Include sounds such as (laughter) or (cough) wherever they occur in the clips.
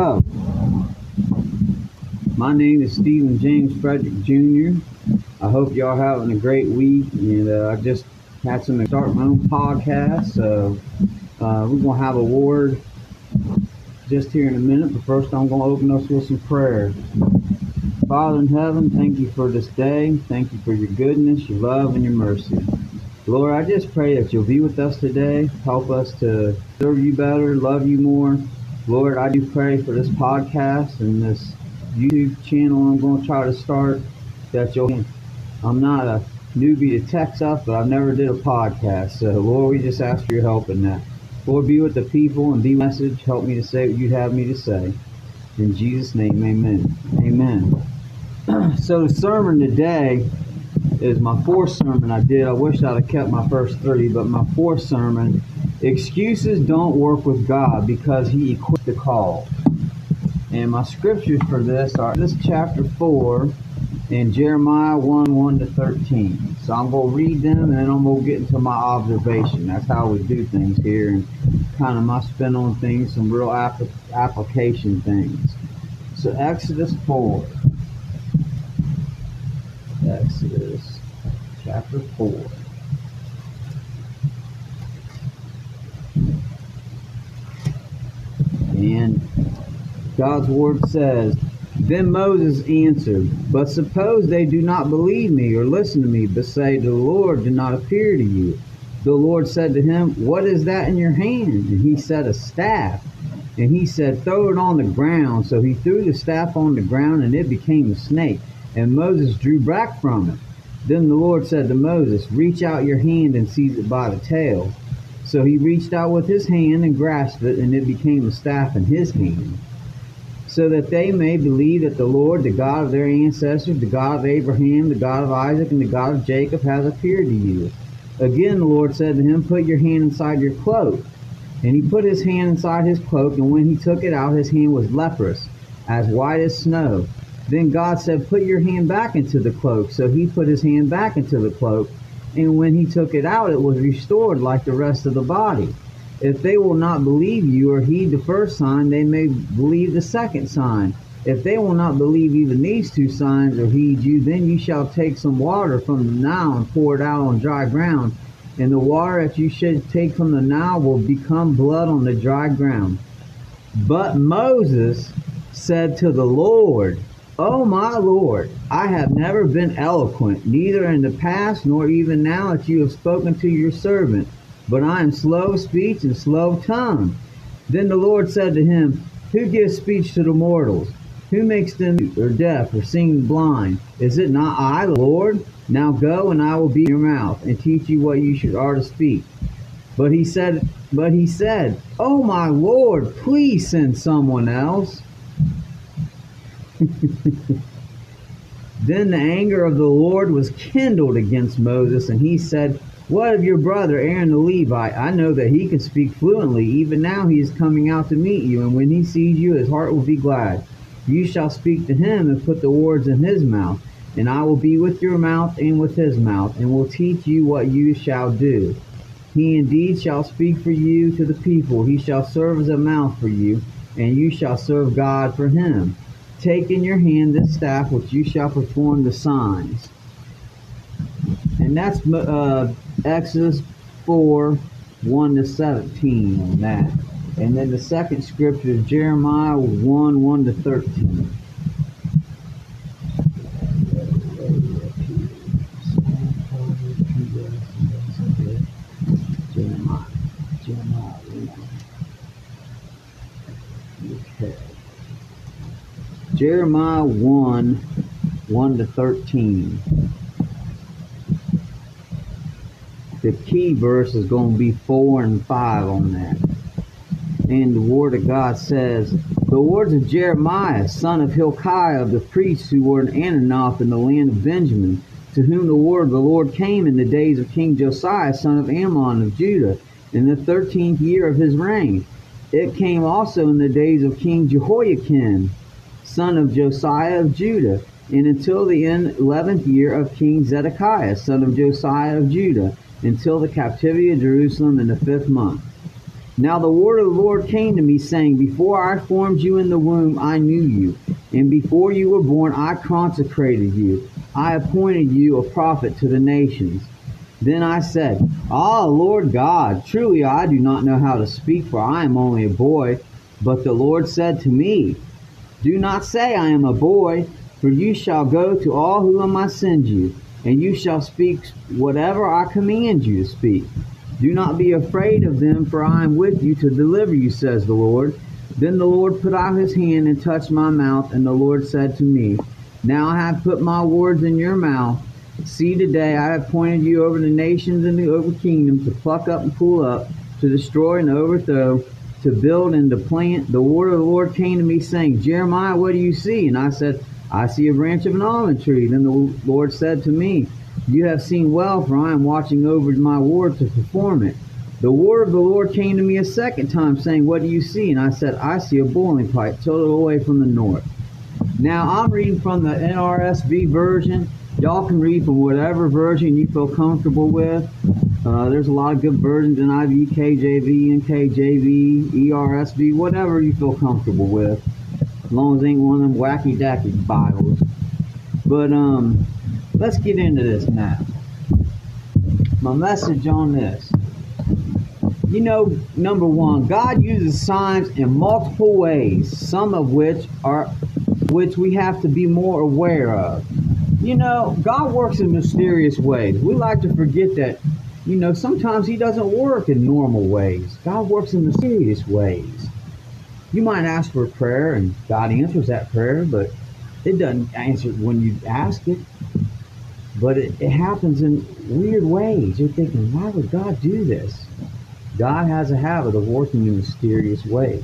Hello. My name is Stephen James Frederick Jr. I hope y'all having a great week. And uh, I just had some to start my own podcast. So uh, we're going to have a word just here in a minute. But first, I'm going to open us with some prayer. Father in heaven, thank you for this day. Thank you for your goodness, your love, and your mercy. Lord, I just pray that you'll be with us today. Help us to serve you better, love you more. Lord, I do pray for this podcast and this YouTube channel I'm going to try to start that you'll. I'm not a newbie to tech stuff, but I've never did a podcast. So, Lord, we just ask for your help in that. Lord, be with the people and be message. Help me to say what you'd have me to say. In Jesus' name, amen. Amen. (clears throat) so, the sermon today is my fourth sermon I did. I wish I'd have kept my first three, but my fourth sermon excuses don't work with God because He equipped the call. And my scriptures for this are this chapter 4 in Jeremiah 1 1 to 13. So I'm going to read them and then I'm going to get into my observation. That's how we do things here and kind of my spin on things, some real app- application things. So Exodus 4. Exodus chapter 4. And God's word says, Then Moses answered, But suppose they do not believe me or listen to me, but say, The Lord did not appear to you. The Lord said to him, What is that in your hand? And he said, A staff. And he said, Throw it on the ground. So he threw the staff on the ground, and it became a snake. And Moses drew back from it. Then the Lord said to Moses, Reach out your hand and seize it by the tail. So he reached out with his hand and grasped it, and it became a staff in his hand. So that they may believe that the Lord, the God of their ancestors, the God of Abraham, the God of Isaac, and the God of Jacob, has appeared to you. Again the Lord said to him, Put your hand inside your cloak. And he put his hand inside his cloak, and when he took it out, his hand was leprous, as white as snow. Then God said, Put your hand back into the cloak. So he put his hand back into the cloak, and when he took it out, it was restored like the rest of the body. If they will not believe you or heed the first sign, they may believe the second sign. If they will not believe even these two signs or heed you, then you shall take some water from the Nile and pour it out on dry ground, and the water that you should take from the Nile will become blood on the dry ground. But Moses said to the Lord, O my Lord, I have never been eloquent, neither in the past nor even now that you have spoken to your servant, but I am slow of speech and slow of tongue. Then the Lord said to him, Who gives speech to the mortals? Who makes them or deaf or seeing blind? Is it not I, the Lord? Now go, and I will be your mouth, and teach you what you should are to speak. But he said, But he said, Oh my Lord, please send someone else. (laughs) then the anger of the Lord was kindled against Moses, and he said, What of your brother Aaron the Levite? I know that he can speak fluently. Even now he is coming out to meet you, and when he sees you, his heart will be glad. You shall speak to him and put the words in his mouth, and I will be with your mouth and with his mouth, and will teach you what you shall do. He indeed shall speak for you to the people. He shall serve as a mouth for you, and you shall serve God for him. Take in your hand this staff which you shall perform the signs. And that's uh, Exodus 4 1 to 17 on that. And then the second scripture is Jeremiah 1 1 to 13. Jeremiah. Jeremiah. Okay. Jeremiah 1 1 to 13. The key verse is going to be 4 and 5 on that. And the word of God says, The words of Jeremiah, son of Hilkiah, of the priests who were in Anathoth in the land of Benjamin, to whom the word of the Lord came in the days of King Josiah, son of Amon of Judah, in the thirteenth year of his reign. It came also in the days of King Jehoiakim, son of Josiah of Judah, and until the eleventh year of King Zedekiah, son of Josiah of Judah, until the captivity of Jerusalem in the fifth month. Now the word of the Lord came to me, saying, Before I formed you in the womb, I knew you, and before you were born, I consecrated you. I appointed you a prophet to the nations. Then I said, Ah, Lord God, truly I do not know how to speak, for I am only a boy. But the Lord said to me, Do not say I am a boy, for you shall go to all whom I send you, and you shall speak whatever I command you to speak. Do not be afraid of them, for I am with you to deliver you, says the Lord. Then the Lord put out his hand and touched my mouth, and the Lord said to me, Now I have put my words in your mouth. See, today I have appointed you over the nations and the over kingdoms to pluck up and pull up, to destroy and overthrow, to build and to plant. The word of the Lord came to me, saying, Jeremiah, what do you see? And I said, I see a branch of an almond tree. Then the Lord said to me, you have seen well, for I am watching over my word to perform it. The word of the Lord came to me a second time, saying, What do you see? And I said, I see a boiling pipe tilted away from the north. Now, I'm reading from the NRSV version. Y'all can read from whatever version you feel comfortable with. Uh, there's a lot of good versions in NIV, KJV, NKJV, ERSV, whatever you feel comfortable with. As long as it ain't one of them wacky dacky Bibles. But, um, let's get into this now. My message on this. You know, number one, God uses signs in multiple ways, some of which are which we have to be more aware of. You know, God works in mysterious ways. We like to forget that, you know, sometimes he doesn't work in normal ways. God works in mysterious ways. You might ask for a prayer and God answers that prayer, but it doesn't answer when you ask it. But it, it happens in weird ways. You're thinking, why would God do this? God has a habit of working in mysterious ways.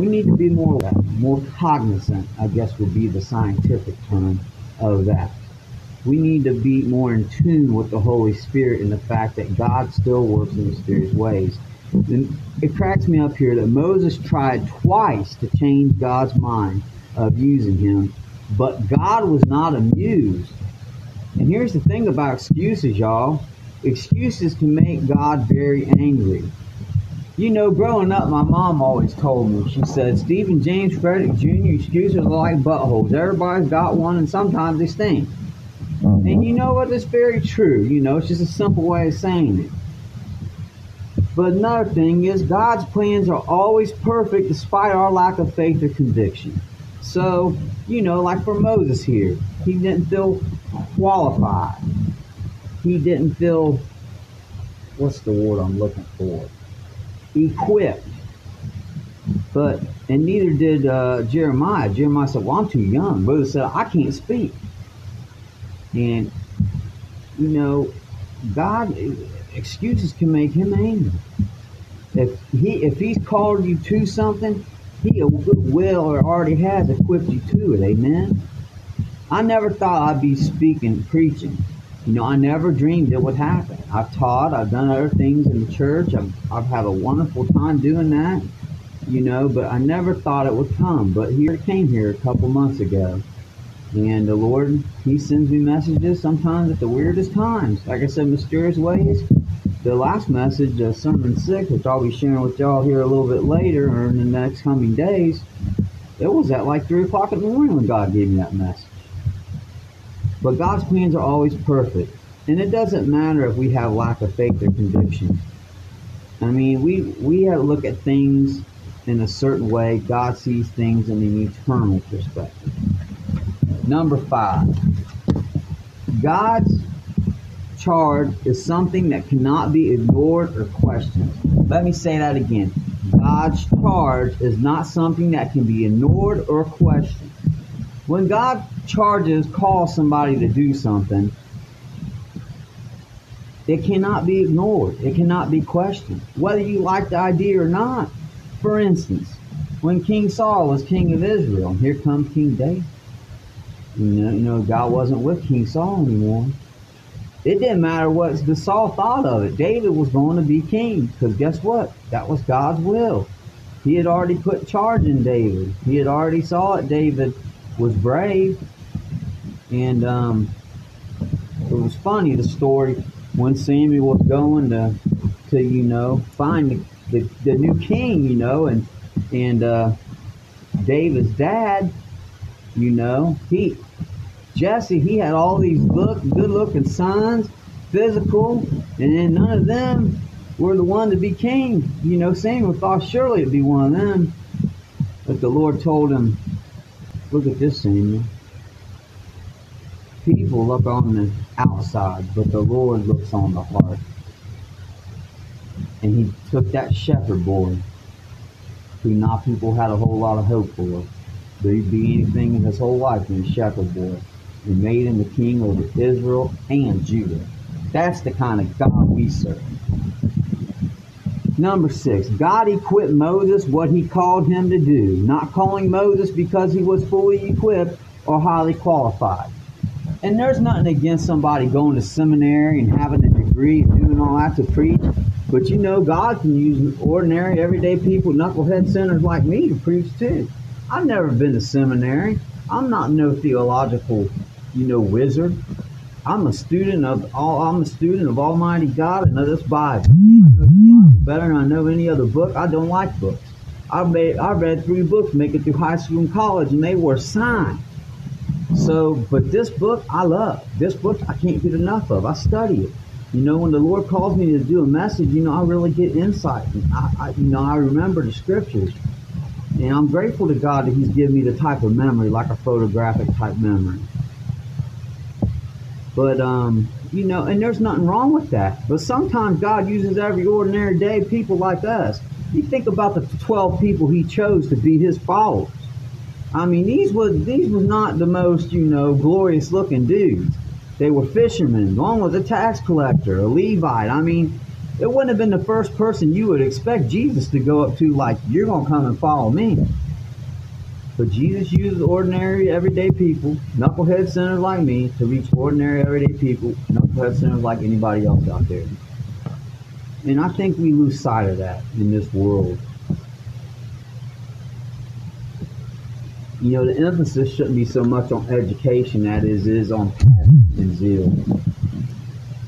We need to be more more cognizant, I guess would be the scientific term of that. We need to be more in tune with the Holy Spirit and the fact that God still works in mysterious ways. And it cracks me up here that Moses tried twice to change God's mind of using him, but God was not amused. And here's the thing about excuses, y'all. Excuses can make God very angry. You know, growing up, my mom always told me, she said, Stephen James Frederick Jr., excuses are like buttholes. Everybody's got one, and sometimes they stink. Mm-hmm. And you know what? It's very true. You know, it's just a simple way of saying it. But another thing is, God's plans are always perfect despite our lack of faith or conviction. So, you know, like for Moses here, he didn't feel qualified. He didn't feel, what's the word I'm looking for? Equipped. But, and neither did uh, Jeremiah. Jeremiah said, well, I'm too young. Moses said, I can't speak. And, you know, God, excuses can make him angry. If he if he's called you to something, he will or already has equipped you to it. Amen. I never thought I'd be speaking, preaching. You know, I never dreamed it would happen. I've taught, I've done other things in the church. I've, I've had a wonderful time doing that, you know, but I never thought it would come. But here it came here a couple months ago. And the Lord, He sends me messages sometimes at the weirdest times. Like I said, mysterious ways the last message, the Sermon 6, which I'll be sharing with y'all here a little bit later or in the next coming days, it was at like 3 o'clock in the morning when God gave me that message. But God's plans are always perfect. And it doesn't matter if we have lack of faith or conviction. I mean, we, we have to look at things in a certain way. God sees things in an eternal perspective. Number five, God's charge is something that cannot be ignored or questioned. Let me say that again. God's charge is not something that can be ignored or questioned. When God charges, calls somebody to do something, it cannot be ignored. It cannot be questioned, whether you like the idea or not. For instance, when King Saul was king of Israel, here comes King David. You know, you know, God wasn't with King Saul anymore. It didn't matter what the Saul thought of it. David was going to be king because guess what? That was God's will. He had already put charge in David. He had already saw it. David was brave, and um, it was funny the story when Samuel was going to to, you know, find the, the, the new king, you know, and and uh, David's dad, you know, he Jesse, he had all these look good looking sons, physical, and then none of them were the one to be king. You know, Samuel thought surely it'd be one of them. But the Lord told him, Look at this, Samuel. People look on the outside, but the Lord looks on the heart. And he took that shepherd boy, who not people had a whole lot of hope for, but he'd be anything in his whole life than a shepherd boy, and made him the king over Israel and Judah. That's the kind of God we serve. Number six, God equipped Moses what he called him to do, not calling Moses because he was fully equipped or highly qualified. And there's nothing against somebody going to seminary and having a degree and doing all that to preach. But you know, God can use ordinary, everyday people, knucklehead sinners like me to preach too. I've never been to seminary. I'm not no theological, you know, wizard. I'm a student of all. I'm a student of Almighty God and of this Bible better than I know any other book. I don't like books. I read I read three books, make it through high school and college, and they were signed. So, but this book I love. This book I can't get enough of. I study it. You know, when the Lord calls me to do a message, you know, I really get insight. I, I you know, I remember the scriptures, and I'm grateful to God that He's given me the type of memory, like a photographic type memory. But um, you know, and there's nothing wrong with that. But sometimes God uses every ordinary day people like us. You think about the 12 people he chose to be his followers. I mean, these was these was not the most, you know, glorious looking dudes. They were fishermen. One was a tax collector, a Levite. I mean, it wouldn't have been the first person you would expect Jesus to go up to like, you're to come and follow me. But Jesus used ordinary, everyday people, knucklehead sinners like me, to reach ordinary, everyday people, knucklehead sinners like anybody else out there. And I think we lose sight of that in this world. You know, the emphasis shouldn't be so much on education as it is on passion and zeal.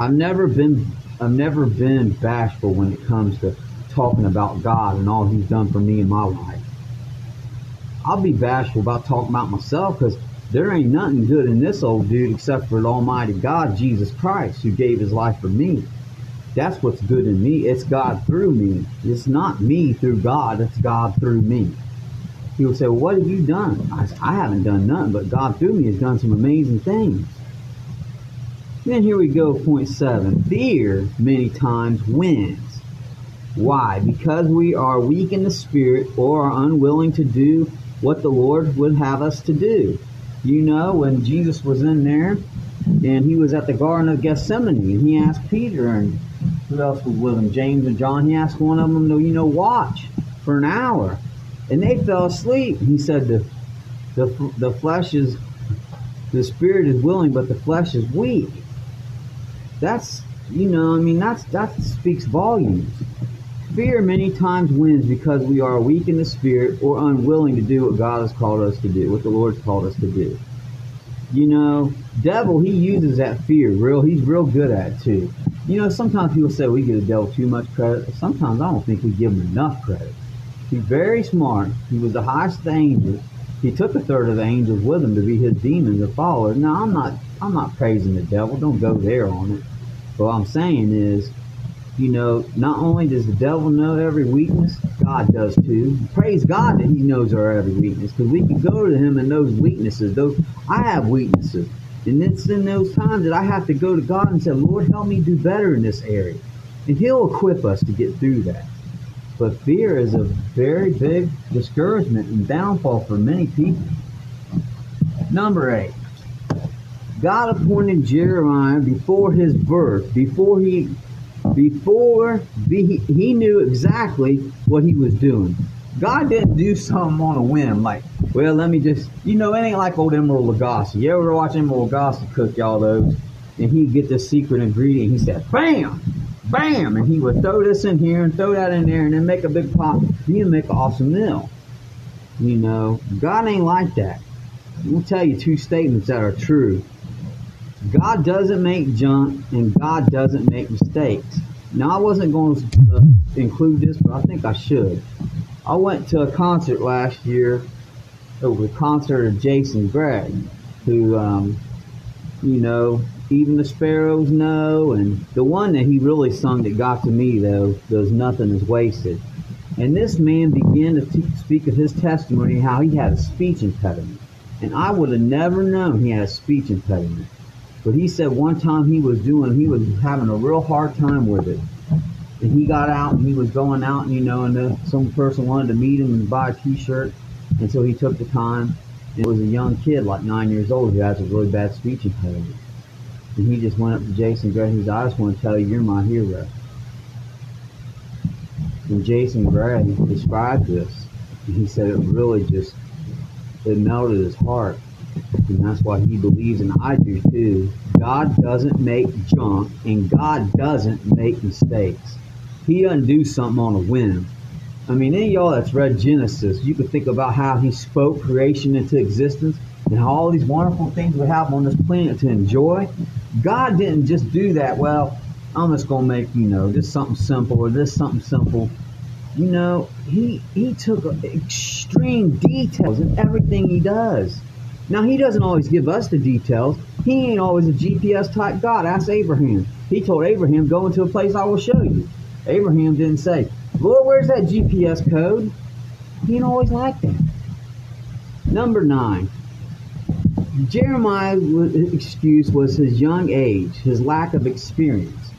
I've never been I've never been bashful when it comes to talking about God and all He's done for me in my life. I'll be bashful about talking about myself because there ain't nothing good in this old dude except for the Almighty God, Jesus Christ, who gave his life for me. That's what's good in me. It's God through me. It's not me through God. It's God through me. People say, what have you done? I, I haven't done nothing, but God through me has done some amazing things. Then here we go, point seven. Fear many times wins. Why? Because we are weak in the spirit or are unwilling to do what the Lord would have us to do. You know, when Jesus was in there and he was at the Garden of Gethsemane and he asked Peter and who else was with him? James and John. He asked one of them to, you know, watch for an hour. And they fell asleep. He said the, the, the flesh is, the spirit is willing, but the flesh is weak. That's, you know, I mean, that's, that speaks volumes. Fear many times wins because we are weak in the spirit or unwilling to do what God has called us to do, what the Lord's called us to do. You know, devil, he uses that fear real, he's real good at it too. You know, sometimes people say we give the devil too much credit. Sometimes I don't think we give him enough credit. He's very smart. He was the highest of the angels. He took a third of the angels with him to be his demons and followers. Now I'm not I'm not praising the devil. Don't go there on it. But what I'm saying is you know, not only does the devil know every weakness, God does too. Praise God that He knows our every weakness, because we can go to Him in those weaknesses. Those I have weaknesses, and it's in those times that I have to go to God and say, Lord, help me do better in this area, and He'll equip us to get through that. But fear is a very big discouragement and downfall for many people. Number eight. God appointed Jeremiah before his birth, before he before he, he knew exactly what he was doing. God didn't do (laughs) something on a whim, like, well, let me just, you know, it ain't like old Emeril Lagasse. You ever watch Emeril Lagasse cook y'all those? And he'd get this secret ingredient. He said, bam, bam, and he would throw this in here and throw that in there and then make a big pot. He'd make an awesome meal. You know, God ain't like that. I'm to tell you two statements that are true. God doesn't make junk and God doesn't make mistakes. Now I wasn't going to include this, but I think I should. I went to a concert last year. It was a concert of Jason Gray, who, um, you know, even the sparrows know, and the one that he really sung that got to me though, "There's nothing is wasted." And this man began to t- speak of his testimony, how he had a speech impediment, and I would have never known he had a speech impediment. But he said one time he was doing, he was having a real hard time with it. And he got out and he was going out, and you know, and the, some person wanted to meet him and buy a T-shirt, and so he took the time. It was a young kid, like nine years old, who has a really bad speech impediment. And he just went up to Jason Gray. He said, "I just want to tell you, you're my hero." And Jason Gray described this, and he said it really just it melted his heart and that's why he believes, and I do too. God doesn't make junk, and God doesn't make mistakes. He doesn't do something on a whim. I mean, any y'all that's read Genesis, you could think about how he spoke creation into existence and how all these wonderful things we have on this planet to enjoy. God didn't just do that, well, I'm just to make, you know, just something simple or this something simple. You know, he, he took extreme details in everything he does. Now, he doesn't always give us the details. He ain't always a GPS type God. Ask Abraham. He told Abraham, Go into a place I will show you. Abraham didn't say, Lord, where's that GPS code? He ain't always like that. Number nine. Jeremiah's excuse was his young age, his lack of experience.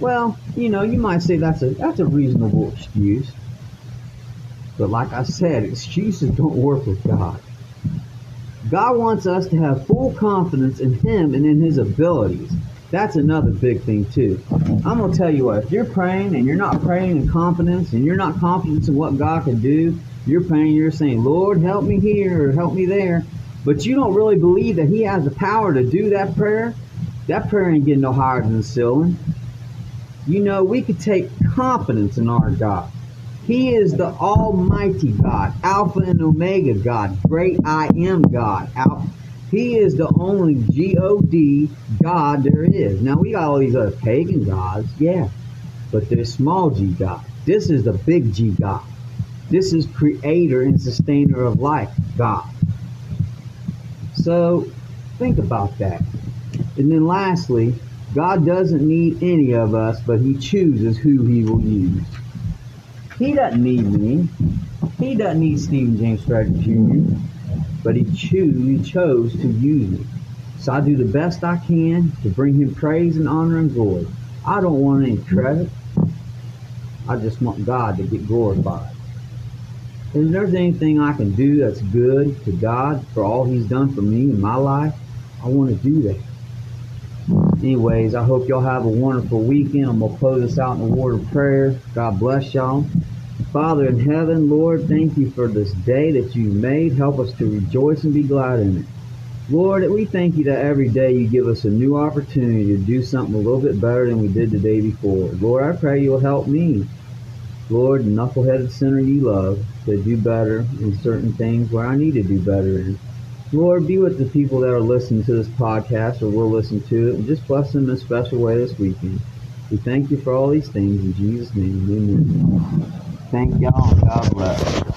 Well, you know, you might say that's a that's a reasonable excuse. But like I said, excuses don't work with God. God wants us to have full confidence in Him and in His abilities. That's another big thing too. I'm gonna tell you what, if you're praying and you're not praying in confidence and you're not confident in what God can do, you're praying, you're saying, Lord, help me here or help me there, but you don't really believe that He has the power to do that prayer, that prayer ain't getting no higher than the ceiling. You know, we could take confidence in our God. He is the Almighty God, Alpha and Omega God, Great I Am God. He is the only G-O-D God there is. Now we got all these other pagan gods, yeah, but they're small G God. This is the big G God. This is Creator and Sustainer of life, God. So think about that. And then lastly, God doesn't need any of us, but He chooses who He will use. He doesn't need me. He doesn't need Stephen James Frederick Jr. But he, choose, he chose to use me. So I do the best I can to bring him praise and honor and glory. I don't want any credit. I just want God to get glorified. If there's anything I can do that's good to God for all he's done for me in my life, I want to do that. Anyways, I hope y'all have a wonderful weekend. I'm going to close this out in a word of prayer. God bless y'all. Father in heaven, Lord, thank you for this day that you made. Help us to rejoice and be glad in it. Lord, we thank you that every day you give us a new opportunity to do something a little bit better than we did the day before. Lord, I pray you'll help me, Lord, knuckleheaded sinner you love, to do better in certain things where I need to do better in. Lord, be with the people that are listening to this podcast or will listen to it, and just bless them in a special way this weekend. We thank you for all these things in Jesus' name. Amen. Thank y'all. God bless.